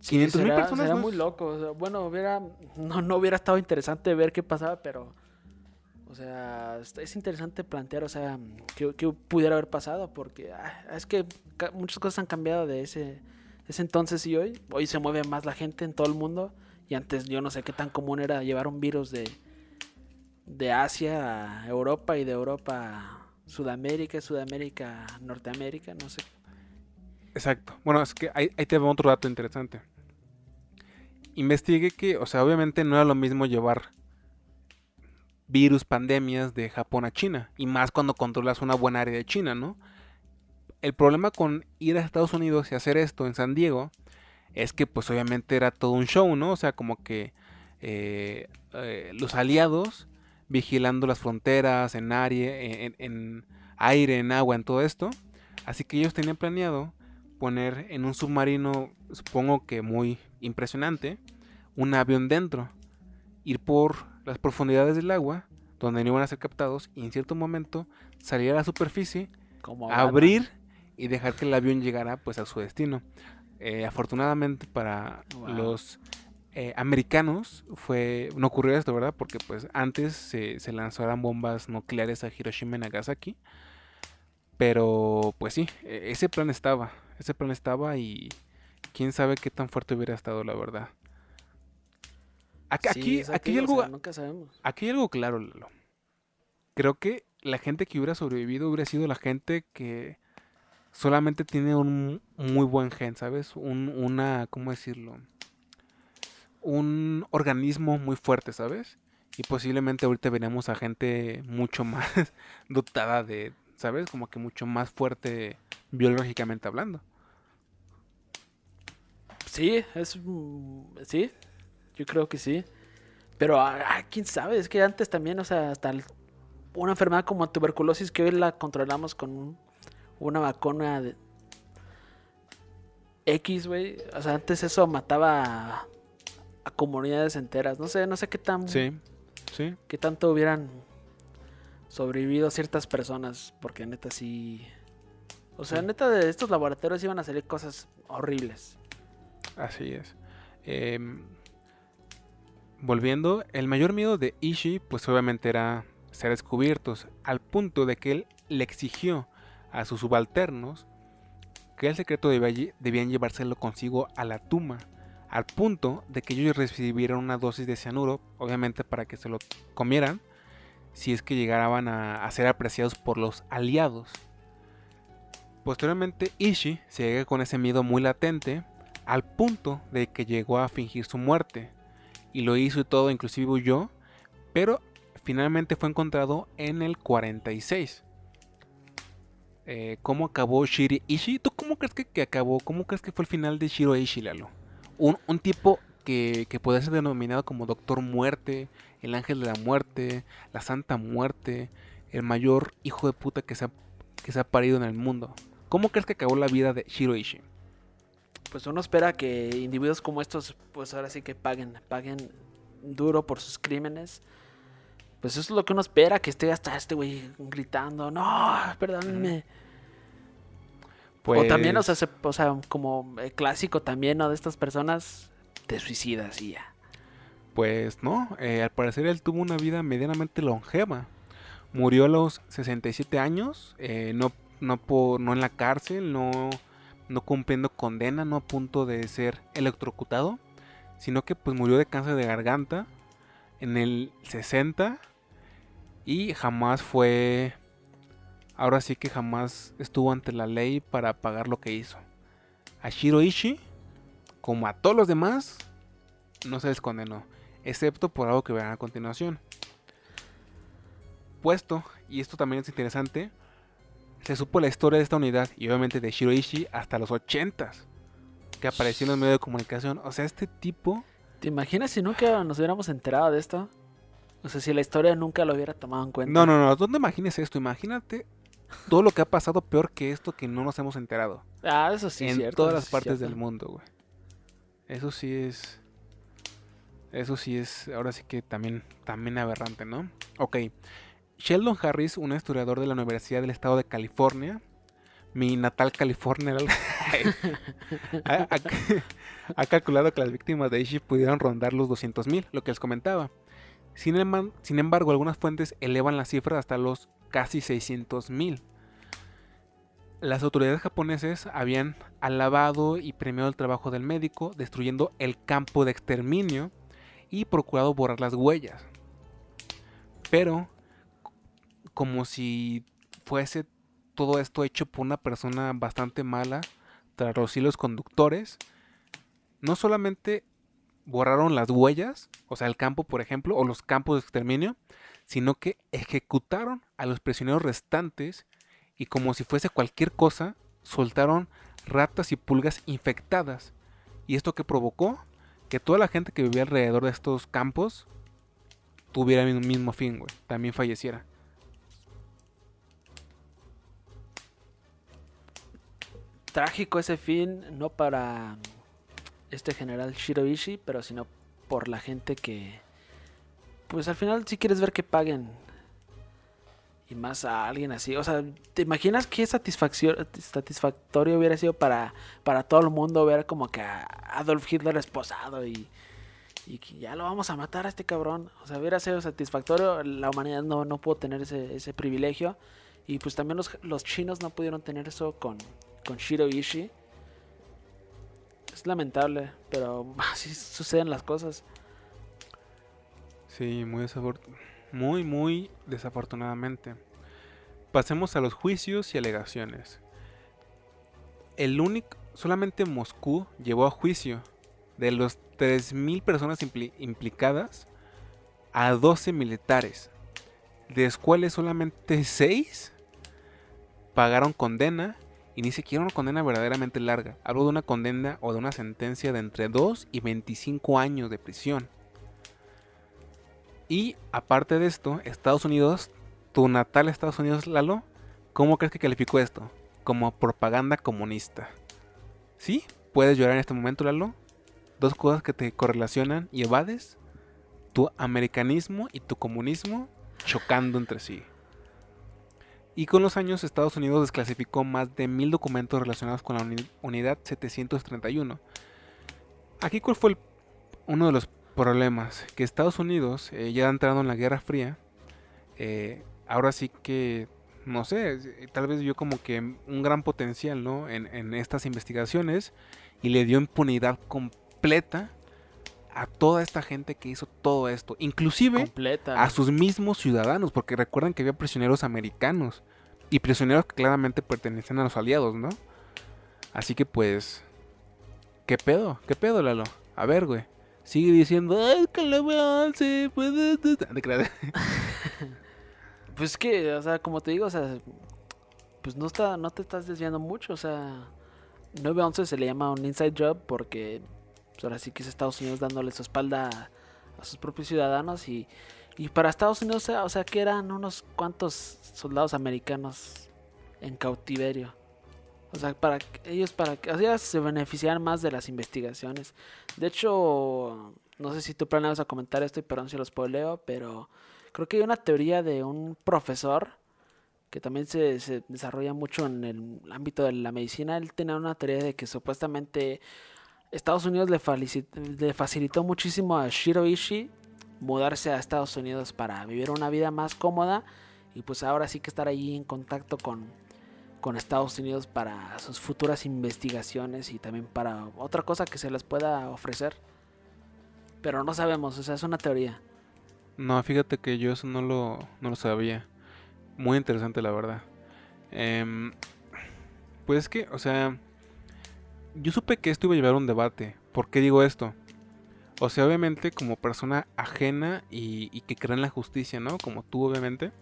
500 mil personas. Era muy loco. bueno, hubiera, no, no hubiera estado interesante ver qué pasaba, pero. O sea, es interesante plantear, o sea, qué, pudiera haber pasado, porque ah, es que muchas cosas han cambiado de ese, ese entonces y hoy. Hoy se mueve más la gente en todo el mundo, y antes yo no sé qué tan común era llevar un virus de, de Asia a Europa y de Europa Sudamérica, Sudamérica, Norteamérica, no sé. Exacto. Bueno, es que ahí, te va otro dato interesante. Investigué que, o sea, obviamente no era lo mismo llevar virus, pandemias de Japón a China. Y más cuando controlas una buena área de China, ¿no? El problema con ir a Estados Unidos y hacer esto en San Diego es que pues obviamente era todo un show, ¿no? O sea, como que eh, eh, los aliados vigilando las fronteras, en, en, aire, en agua, en todo esto. Así que ellos tenían planeado poner en un submarino, supongo que muy impresionante, un avión dentro, ir por las profundidades del agua, donde no iban a ser captados, y en cierto momento salir a la superficie, abrir y dejar que el avión llegara pues a su destino. Eh, afortunadamente para los eh, americanos fue no ocurrió esto, ¿verdad? Porque pues antes se, se lanzaron bombas nucleares a Hiroshima y Nagasaki. Pero pues sí, e, ese plan estaba, ese plan estaba y quién sabe qué tan fuerte hubiera estado, la verdad. Aquí, aquí, hay algo, aquí hay algo claro, Creo que la gente que hubiera sobrevivido hubiera sido la gente que solamente tiene un muy buen gen, ¿sabes? Un, una, ¿cómo decirlo? un organismo muy fuerte, ¿sabes? Y posiblemente ahorita veremos a gente mucho más (laughs) dotada de, ¿sabes? Como que mucho más fuerte biológicamente hablando. Sí, es... Sí, yo creo que sí. Pero, ah, quién sabe, es que antes también, o sea, hasta una enfermedad como tuberculosis que hoy la controlamos con una vacuna de X, güey. O sea, antes eso mataba a, comunidades enteras. No sé, no sé qué tan. Sí, sí. Qué tanto hubieran sobrevivido ciertas personas. Porque neta sí. O sea, neta de estos laboratorios iban a salir cosas horribles. Así es. Em, volviendo, el mayor miedo de Ishii, pues obviamente era ser descubiertos, al punto de que él le exigió a sus subalternos que el secreto debían llevárselo consigo a la tumba, al punto de que ellos recibieran una dosis de cianuro, obviamente para que se lo comieran, si es que llegaban a, a ser apreciados por los aliados. Posteriormente, Ishii se llega con ese miedo muy latente, al punto de que llegó a fingir su muerte, y lo hizo y todo, inclusive huyó, pero finalmente fue encontrado en el 46. Eh, ¿Cómo acabó Shiri Ishii? ¿Tú cómo crees que, acabó? ¿Cómo crees que fue el final de Shiro Ishii, Lalo? Un, tipo que, puede ser denominado como Doctor Muerte, el Ángel de la Muerte, la Santa Muerte, el mayor hijo de puta que se ha, que se ha parido en el mundo. ¿Cómo crees que acabó la vida de Shiro Ishii? Pues uno espera que individuos como estos, pues ahora sí que paguen, paguen duro por sus crímenes pues eso es lo que uno espera, que esté hasta este güey gritando, no, perdónenme. O también, o sea, pues o sea, como eh, clásico también, ¿no? De estas personas, te suicidas y ya. Pues no, eh, al parecer él tuvo una vida medianamente longeva. Murió a los 67 años, eh, no, no, por, no en la cárcel, no, no cumpliendo condena, no a punto de ser electrocutado, sino que pues murió de cáncer de garganta en el 60 y jamás fue, ahora sí que jamás estuvo ante la ley para pagar lo que hizo. A Shiroishi, como a todos los demás, no se les condenó, excepto por algo que verán a continuación. Puesto, y esto también es interesante, se supo la historia de esta unidad y obviamente de Shiroishi hasta los 80 que apareció en los medios de comunicación. O sea, este tipo... ¿Te imaginas si nunca nos hubiéramos enterado de esto? O sea, si la historia nunca lo hubiera tomado en cuenta. No, no, no. ¿Dónde imagines esto? Imagínate todo lo que ha pasado peor que esto que no nos hemos enterado. Ah, eso sí, En todas las partes del mundo, güey. Eso sí es. Eso sí es. Ahora sí que también, también aberrante, ¿no? Ok. Sheldon Harris, un historiador de la Universidad del Estado de California, mi natal California, (laughs) (laughs) ha, ha, calculado que las víctimas de Ishi pudieron rondar los 200.000, lo que les comentaba. Sin, embargo, algunas fuentes elevan la cifra hasta los casi 600.000. Las autoridades japonesas habían alabado y premiado el trabajo del médico, destruyendo el campo de exterminio y procurado borrar las huellas. Pero, como si fuese todo esto hecho por una persona bastante mala, tras los hilos conductores, no solamente borraron las huellas, o sea, el campo, por ejemplo, o los campos de exterminio, sino que ejecutaron a los prisioneros restantes y como si fuese cualquier cosa, soltaron ratas y pulgas infectadas. ¿Y esto que provocó? Que toda la gente que vivía alrededor de estos campos tuviera el mismo fin, güey. También falleciera. Trágico ese fin, no para este general Shiroishi, pero sino por la gente que, pues al final si quieres ver que paguen y más a alguien así, o sea, ¿te imaginas qué satisfactorio hubiera sido para, para todo el mundo ver como que Adolf Hitler esposado y, y que ya lo vamos a matar a este cabrón? O sea, hubiera sido satisfactorio, la humanidad no, no pudo tener ese, ese privilegio y pues también los, los chinos no pudieron tener eso con, con Shiroishi es lamentable, pero (laughs) así suceden las cosas. Sí, muy, muy, muy desafortunadamente. Pasemos a los juicios y alegaciones. El único, solamente Moscú llevó a juicio de los 3.000 personas implicadas a 12 militares, de los cuales solamente 6 pagaron condena y ni siquiera una condena verdaderamente larga. Hablo de una condena o de una sentencia de entre 2 y 25 años de prisión. Y aparte de esto, Estados Unidos tu natal Estados Unidos, Lalo, ¿cómo crees que calificó esto? Como propaganda comunista. ¿Sí? ¿Puedes llorar en este momento, Lalo? Dos cosas que te correlacionan y evades. Tu americanismo y tu comunismo chocando entre sí. Y con los años Estados Unidos desclasificó más de mil documentos relacionados con la unidad 731. Aquí cuál fue uno de los problemas, que Estados Unidos, eh, ya entrando en la Guerra Fría, eh, ahora sí que, no sé, tal vez vio como que un gran potencial ¿no? en, estas investigaciones y le dio impunidad completa a toda esta gente que hizo todo esto, inclusive a sus mismos ciudadanos, porque recuerden que había prisioneros americanos y prisioneros que claramente pertenecían a los aliados, ¿no? Así que pues, ¿qué pedo? ¿Qué pedo, Lalo? A ver, güey. Sigue diciendo, ay, que la puede... (laughs) pues que, o sea, como te digo, o sea, pues no está, no te estás desviando mucho, o sea, 911 se le llama un inside job porque pues ahora sí que es Estados Unidos dándole su espalda a, sus propios ciudadanos y, y para Estados Unidos, o sea, que eran unos cuantos soldados americanos en cautiverio. O sea, para ellos para que se beneficiaran más de las investigaciones. De hecho, no sé si tú planeas a comentar esto y perdón si lo spoileo, pero creo que hay una teoría de un profesor que también se, se desarrolla mucho en el ámbito de la medicina. Él tenía una teoría de que supuestamente Estados Unidos le, le facilitó muchísimo a Shiro Ishii mudarse a Estados Unidos para vivir una vida más cómoda y pues ahora sí que estar ahí en contacto con con Estados Unidos para sus futuras investigaciones y también para otra cosa que se les pueda ofrecer. Pero no sabemos, o sea, es una teoría. No, fíjate que yo eso no lo, no lo sabía. Muy interesante, la verdad. Em, pues es que, o sea, yo supe que esto iba a llevar un debate. ¿Por qué digo esto? O sea, obviamente como persona ajena y, que cree en la justicia, ¿no? Como tú, obviamente,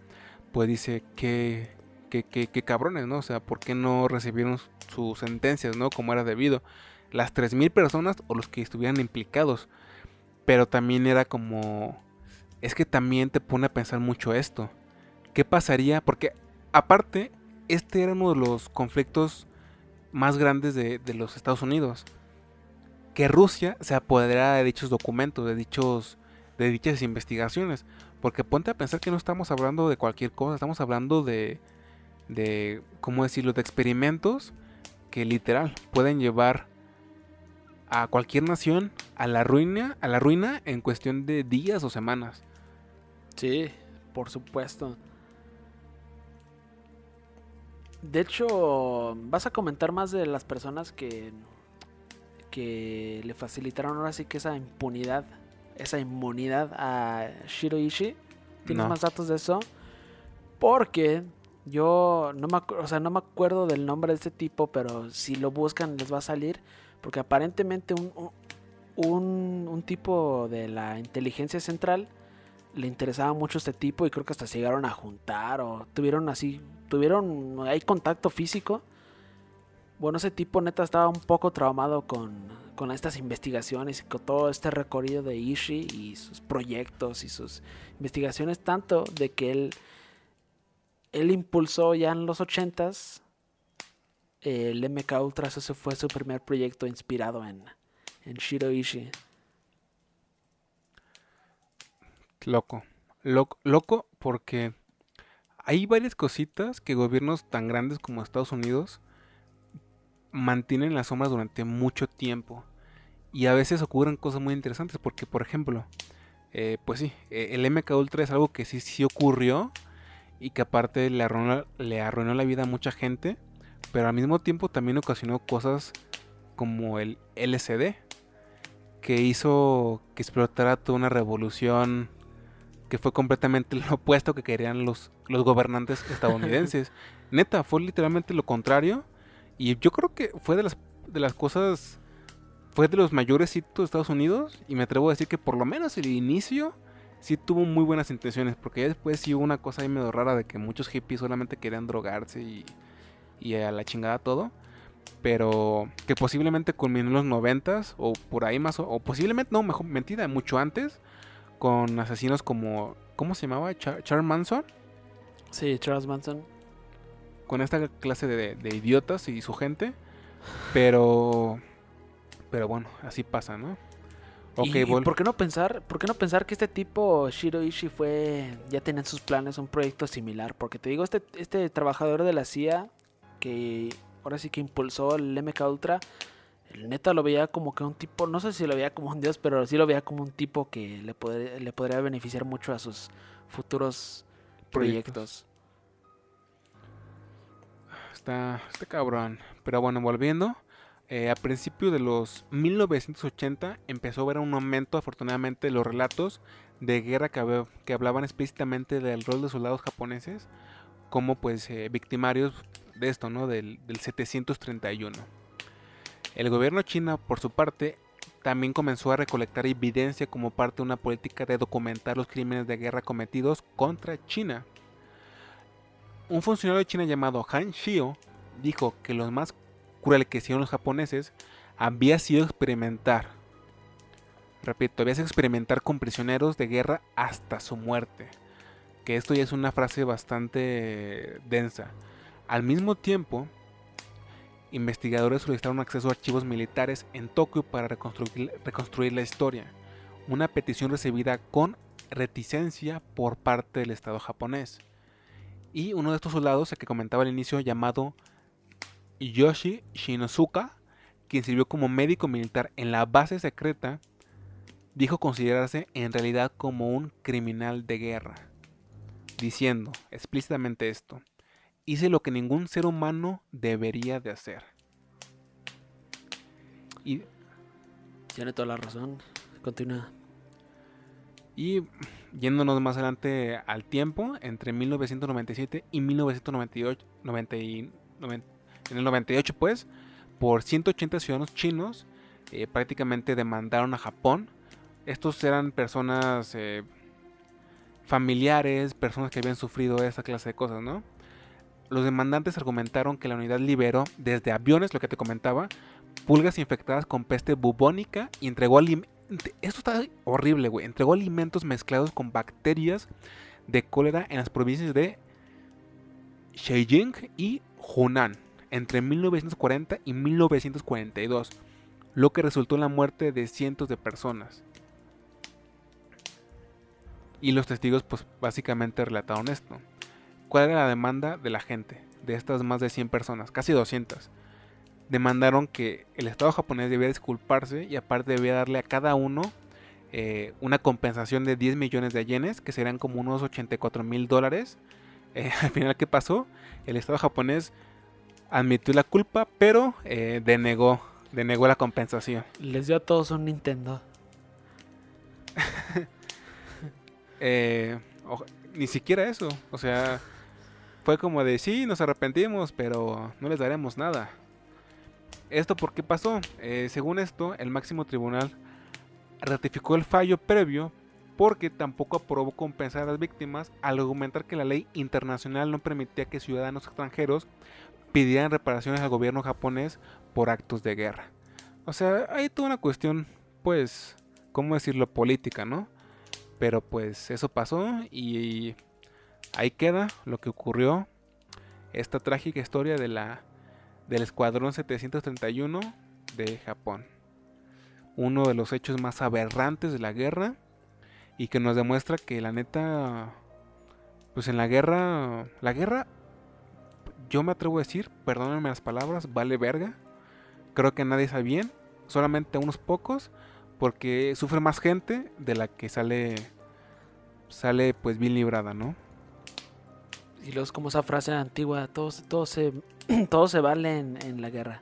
pues dice que que, cabrones, ¿no? O sea, ¿por qué no recibieron sus sentencias, ¿no? Como era debido. Las 3.000 personas o los que estuvieran implicados. Pero también era como... Es que también te pone a pensar mucho esto. ¿Qué pasaría? Porque aparte, este era uno de los conflictos más grandes de, de los Estados Unidos. Que Rusia se apoderara de dichos documentos, de dichos de dichas investigaciones. Porque ponte a pensar que no estamos hablando de cualquier cosa, estamos hablando de, de, ¿cómo decirlo?, de experimentos que literal pueden llevar a cualquier nación a la ruina, a la ruina en cuestión de días o semanas. Sí, por supuesto. De hecho, vas a comentar más de las personas que que le facilitaron ahora sí que esa impunidad, esa inmunidad a Shiroishi. ¿Tienes más datos de eso? Porque yo no me, o sea, no me acuerdo del nombre de este tipo, pero si lo buscan les va a salir. Porque aparentemente un, un, un tipo de la inteligencia central le interesaba mucho este tipo y creo que hasta se llegaron a juntar o tuvieron así, tuvieron, hay contacto físico. Bueno, ese tipo neta estaba un poco traumado con, con estas investigaciones y con todo este recorrido de Ishii y sus proyectos y sus investigaciones, tanto de que él él impulsó ya en los 80s el MK Ultra, ese fue su primer proyecto inspirado en, en Shiroishi. Loco. loco. Loco porque hay varias cositas que gobiernos tan grandes como Estados Unidos mantienen las sombras durante mucho tiempo. Y a veces ocurren cosas muy interesantes porque, por ejemplo, eh, pues sí, eh, el MK Ultra es algo que sí, sí ocurrió y que aparte le arruinó, le arruinó la vida a mucha gente, pero al mismo tiempo también ocasionó cosas como el LCD, que hizo que explotara toda una revolución que fue completamente lo opuesto que querían los, los gobernantes (laughs) estadounidenses. Neta, fue literalmente lo contrario. Y yo creo que fue de las, de las cosas, fue de los mayores hitos de Estados Unidos. Y me atrevo a decir que por lo menos el inicio sí tuvo muy buenas intenciones, porque después sí hubo una cosa ahí medio rara de que muchos hippies solamente querían drogarse y, y a la chingada todo. Pero que posiblemente culminó en los noventas o por ahí más, o, posiblemente, no, mejor mentira, mucho antes, con asesinos como, ¿cómo se llamaba? Char Charles Manson. Sí, Charles Manson. Con esta clase de, de idiotas y su gente. Pero. Pero bueno, así pasa, ¿no? Okay, ¿Y, por qué no pensar, por qué no pensar que este tipo Shiro Ishii fue ya tenía sus planes un proyecto similar? Porque te digo este este trabajador de la CIA que ahora sí que impulsó el MK Ultra, el neta lo veía como que un tipo, no sé si lo veía como un dios, pero sí lo veía como un tipo que le le podría beneficiar mucho a sus futuros proyectos. Está, está cabrón. Pero bueno, volviendo. Eh, a principios de los 1980 empezó a haber un aumento, afortunadamente, de los relatos de guerra que, que hablaban explícitamente del rol de soldados japoneses como pues eh, victimarios de esto, ¿no? Del, del 731. El gobierno chino, por su parte, también comenzó a recolectar evidencia como parte de una política de documentar los crímenes de guerra cometidos contra China. Un funcionario de China llamado Han Shio dijo que los más cruel que hicieron los japoneses había sido experimentar. Repito, había sido experimentar con prisioneros de guerra hasta su muerte. Que esto ya es una frase bastante densa. Al mismo tiempo, investigadores solicitaron acceso a archivos militares en Tokio para reconstruir la historia. Una petición recibida con reticencia por parte del Estado japonés. Y uno de estos soldados, el que comentaba al inicio, llamado Yoshi Shinosuka, quien sirvió como médico militar en la base secreta, dijo considerarse en realidad como un criminal de guerra, diciendo explícitamente esto, hice lo que ningún ser humano debería de hacer. Y... Tiene toda la razón, continúa. Y yéndonos más adelante al tiempo, entre 1997 y 1998, 90, en el 98 pues, por 180 ciudadanos chinos, eh, prácticamente demandaron a Japón. Estos eran personas eh, familiares, personas que habían sufrido esa clase de cosas, ¿no? Los demandantes argumentaron que la unidad liberó desde aviones, lo que te comentaba, pulgas infectadas con peste bubónica y entregó. Esto está horrible, güey. Entregó alimentos mezclados con bacterias de cólera en las provincias de Sheijing y Hunan entre 1940 y 1942, lo que resultó en la muerte de cientos de personas. Y los testigos pues básicamente relataron esto. ¿Cuál era la demanda de la gente? De estas más de 100 personas, casi 200. Demandaron que el Estado japonés debía disculparse y aparte debía darle a cada uno eh, una compensación de 10 millones de yenes, que serían como unos 84 mil dólares. Eh, (laughs) al final, ¿qué pasó? El Estado japonés admitió la culpa, pero eh, denegó, denegó la compensación. Les dio a todos un Nintendo. (laughs) Ni siquiera eso. O sea, fue como de sí, nos arrepentimos, pero no les daremos nada. ¿Esto por qué pasó? Eh, según esto, el máximo tribunal ratificó el fallo previo porque tampoco aprobó compensar a las víctimas al argumentar que la ley internacional no permitía que ciudadanos extranjeros pidieran reparaciones al gobierno japonés por actos de guerra. O sea, hay toda una cuestión, pues, ¿cómo decirlo? Política, ¿no? Pero pues eso pasó y ahí queda lo que ocurrió. Esta trágica historia de la, del Escuadrón 731 de Japón. Uno de los hechos más aberrantes de la guerra y que nos demuestra que la neta, pues en la guerra, la guerra yo me atrevo a decir, perdónenme las palabras, vale verga. Creo que nadie sabe bien, solamente unos pocos, porque sufre más gente de la que sale sale pues bien librada, ¿no? Y luego es como esa frase antigua, todo, todo se (clears throat) todo se vale en, la guerra.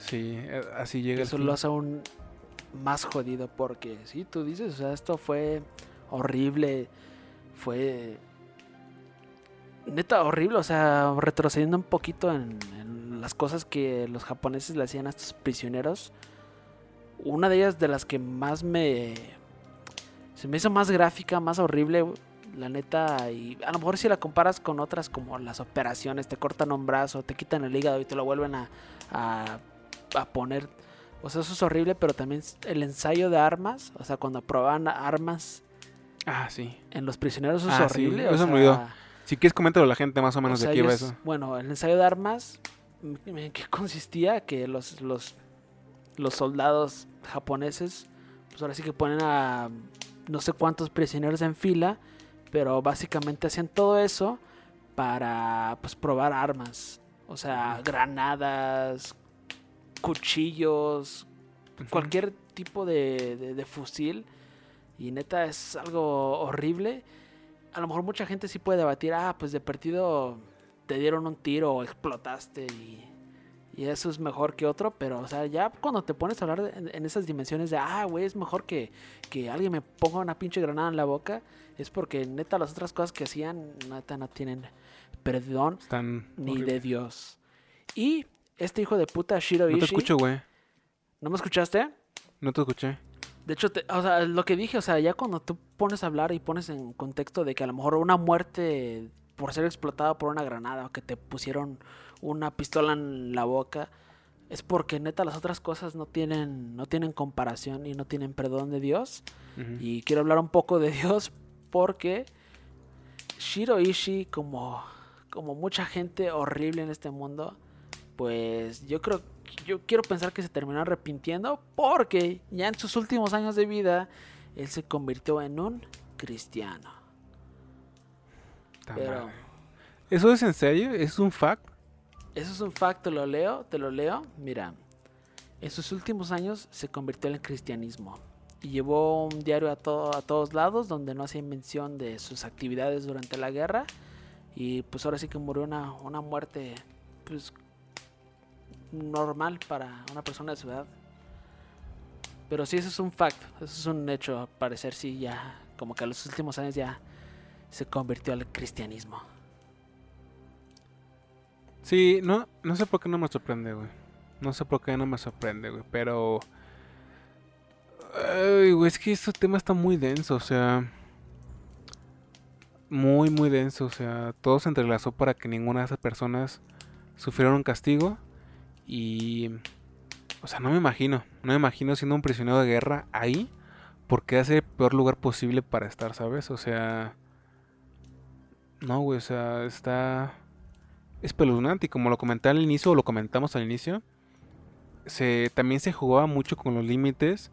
Sí, eh, así llega. Eso lo hace aún más jodido porque sí, tú dices, o sea, esto fue horrible, fue neta horrible, o sea, retrocediendo un poquito en, las cosas que los japoneses le hacían a estos prisioneros. Una de ellas de las que más me... Se me hizo más gráfica, más horrible, la neta, y a lo mejor si la comparas con otras como las operaciones, te cortan un brazo, te quitan el hígado y te lo vuelven a, a, a poner. O sea, eso es horrible, pero también el ensayo de armas, o sea, cuando probaban armas Ah, sí. En Los Prisioneros es ah, horrible. Eso me olvidó. Si quieres comentarlo a la gente más o menos de qué iba eso. Bueno, el ensayo de armas, ¿en qué consistía? Que los, los, los soldados japoneses, pues ahora sí que ponen a no sé cuántos prisioneros en fila, pero básicamente hacían todo eso para pues probar armas. O sea, granadas, cuchillos, cualquier tipo de, fusil. Y neta es algo horrible. A lo mejor mucha gente sí puede debatir, ah, pues de partido te dieron un tiro o explotaste y, eso es mejor que otro, pero o sea, ya cuando te pones a hablar en, esas dimensiones de, ah, güey, es mejor que, que, alguien me ponga una pinche granada en la boca, es porque neta las otras cosas que hacían, neta no tienen perdón ni de Dios. Y este hijo de puta Shiro No te escucho, güey. ¿No me escuchaste? No te escuché. De hecho, o sea, lo que dije, o sea, ya cuando tú pones a hablar y pones en contexto de que a lo mejor una muerte por ser explotada por una granada o que te pusieron una pistola en la boca, es porque neta las otras cosas no tienen, no tienen comparación y no tienen perdón de Dios. Y quiero hablar un poco de (laughs) Dios porque Shiro Ishii, como, como mucha gente horrible en este mundo, pues yo creo yo quiero pensar que se terminó arrepintiendo porque ya en sus últimos años de vida él se convirtió en un cristiano. Pero, ¿Eso es en serio? ¿Es un fact? Eso es un fact, te lo leo, te lo leo. Mira, en sus últimos años se convirtió el cristianismo y llevó un diario a, a todos lados donde no hacía mención de sus actividades durante la guerra y pues ahora sí que murió una, una muerte pues normal para una persona de su edad. Pero sí, eso es un fact, eso es un hecho, a parecer sí, ya, como que a los últimos años ya se convirtió al cristianismo. Sí, no, no sé por qué no me sorprende, güey. No sé por qué no me sorprende, güey, pero... Ay, güey, es que este tema está muy denso, o sea... Muy, muy denso, o sea, todo se entrelazó para que ninguna de esas personas sufriera un castigo y. O sea, no me imagino. No me imagino siendo un prisionero de guerra ahí. Porque hace el peor lugar posible para estar, ¿sabes? O sea. No, güey, o sea, está. Espeluznante. Y como lo comenté al inicio, o lo comentamos al inicio. Se, también se jugaba mucho con los límites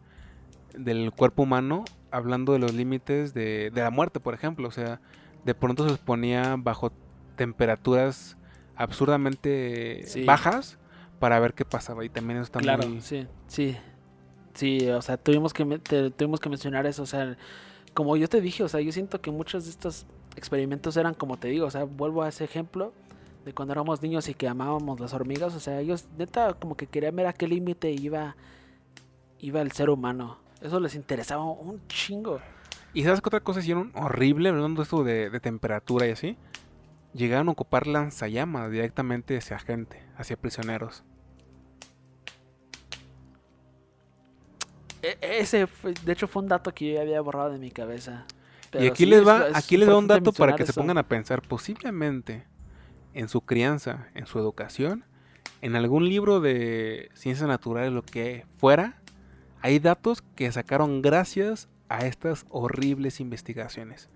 del cuerpo humano. Hablando de los límites de, de la muerte, por ejemplo. O sea, de pronto se exponía bajo temperaturas absurdamente bajas para ver qué pasaba y también eso está claro, sí, sí, sí, o sea, tuvimos que, tuvimos que mencionar eso, o sea, como yo te dije, o sea, yo siento que muchos de estos experimentos eran como te digo, o sea, vuelvo a ese ejemplo de cuando éramos niños y que amábamos las hormigas, o sea, ellos neta como que querían ver a qué límite iba, iba el ser humano, eso les interesaba un chingo. Y sabes que otra cosa hicieron horrible, hablando de esto de, de temperatura y así, llegaron a ocupar lanzallamas directamente hacia gente, hacia prisioneros. E, ese, de hecho, fue un dato que yo había borrado de mi cabeza. y aquí les va, aquí les da un dato para que se pongan a pensar posiblemente en su crianza, en su educación, en algún libro de ciencias naturales, lo que fuera, hay datos que sacaron gracias a estas horribles investigaciones.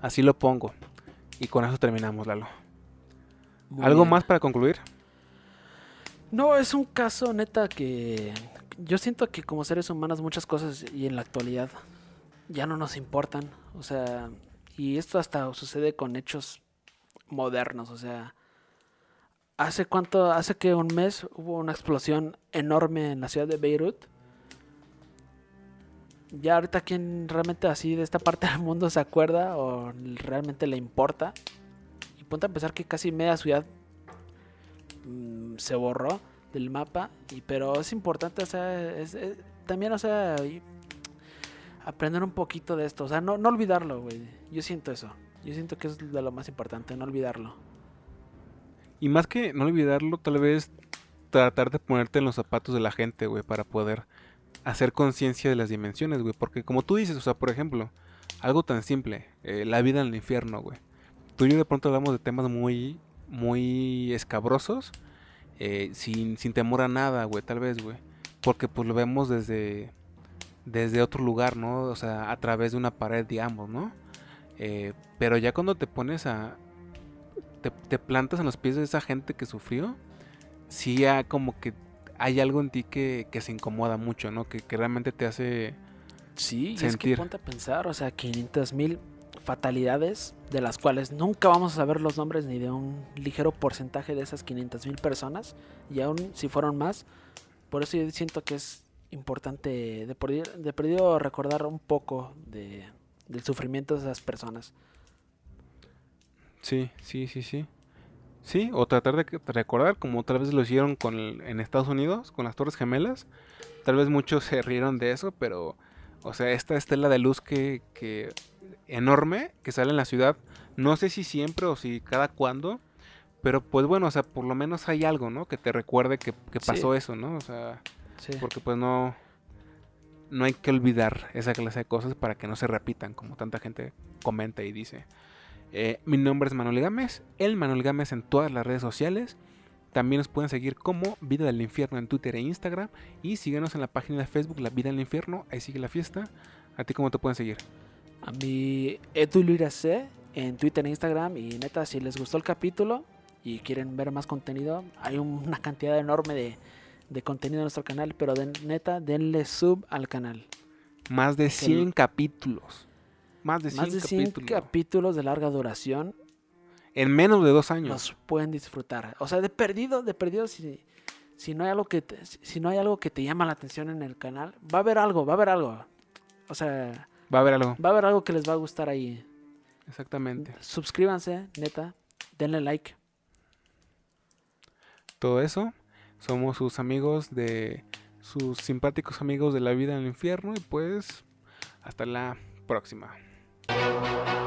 Así lo pongo. Y con eso terminamos, Lalo. ¿Algo más para concluir? No, es un caso neta que yo siento que como seres humanos muchas cosas y en la actualidad ya no nos importan. O sea, y esto hasta sucede con hechos modernos. O sea, hace cuánto, hace que un mes hubo una explosión enorme en la ciudad de Beirut. Ya ahorita quien realmente así de esta parte (laughs) del mundo se acuerda o realmente le importa. Y ponte a pensar que casi media ciudad mm, se borró del mapa, y, pero es importante, o sea, es, también, o sea, aprender un poquito de esto, o sea, no, no olvidarlo, güey. Yo siento eso. Yo siento que es de lo más importante, no olvidarlo. Y más que no olvidarlo, tal vez tratar de ponerte en los zapatos de la gente, güey, para poder hacer conciencia de las dimensiones, güey. Porque como tú dices, o sea, por ejemplo, algo tan simple, eh, la vida en el infierno, güey. Tú y yo de pronto hablamos de temas muy, muy escabrosos eh, sin, sin temor a nada, güey, tal vez, güey. Porque pues lo vemos desde, desde otro lugar, ¿no? O sea, a través de una pared, digamos, ¿no? Eh, pero ya cuando te pones a... Te, plantas en los pies de esa gente que sufrió, sí ya como que hay algo en ti que, se incomoda mucho, ¿no? Que, realmente te hace... Sí, sentir. es que ponte a pensar, o sea, 500 mil fatalidades de las cuales nunca vamos a saber los nombres ni de un ligero porcentaje de esas 500 mil personas y aún si fueron más por eso yo siento que es importante de, perdido, recordar un poco de, del sufrimiento de esas personas sí sí sí sí sí o tratar de recordar como tal vez lo hicieron con en Estados Unidos con las Torres Gemelas tal vez muchos se rieron de eso pero o sea esta estela de luz que, que enorme que sale en la ciudad. No sé si siempre o si cada cuándo. Pero pues bueno, o sea, por lo menos hay algo, ¿no? Que te recuerde que, pasó eso, ¿no? O sea, porque pues no, no hay que olvidar esa clase de cosas para que no se repitan, como tanta gente comenta y dice. Eh, mi nombre es Manuel Gámez, el Manuel Gámez en todas las redes sociales. También nos pueden seguir como Vida del Infierno en Twitter e Instagram. Y síguenos en la página de Facebook La Vida del Infierno, ahí sigue la fiesta. ¿A ti cómo te pueden seguir? a mi C en Twitter e Instagram. Y neta, si les gustó el capítulo y quieren ver más contenido, hay una cantidad enorme de, contenido en nuestro canal. Pero de, neta, denle sub al canal. Más de 100 capítulos. Más de 100, capítulos. de larga duración. En menos de dos años. Los pueden disfrutar. O sea, de perdido, de perdido, si, si, no hay algo que si no hay algo que te llama la atención en el canal, va a haber algo, va a haber algo. O sea, Va a haber algo. Va a haber algo que les va a gustar ahí. Exactamente. Suscríbanse, neta. Denle like. Todo eso. Somos sus amigos de. Sus simpáticos amigos de la vida en el infierno. Y pues. Hasta la próxima. Música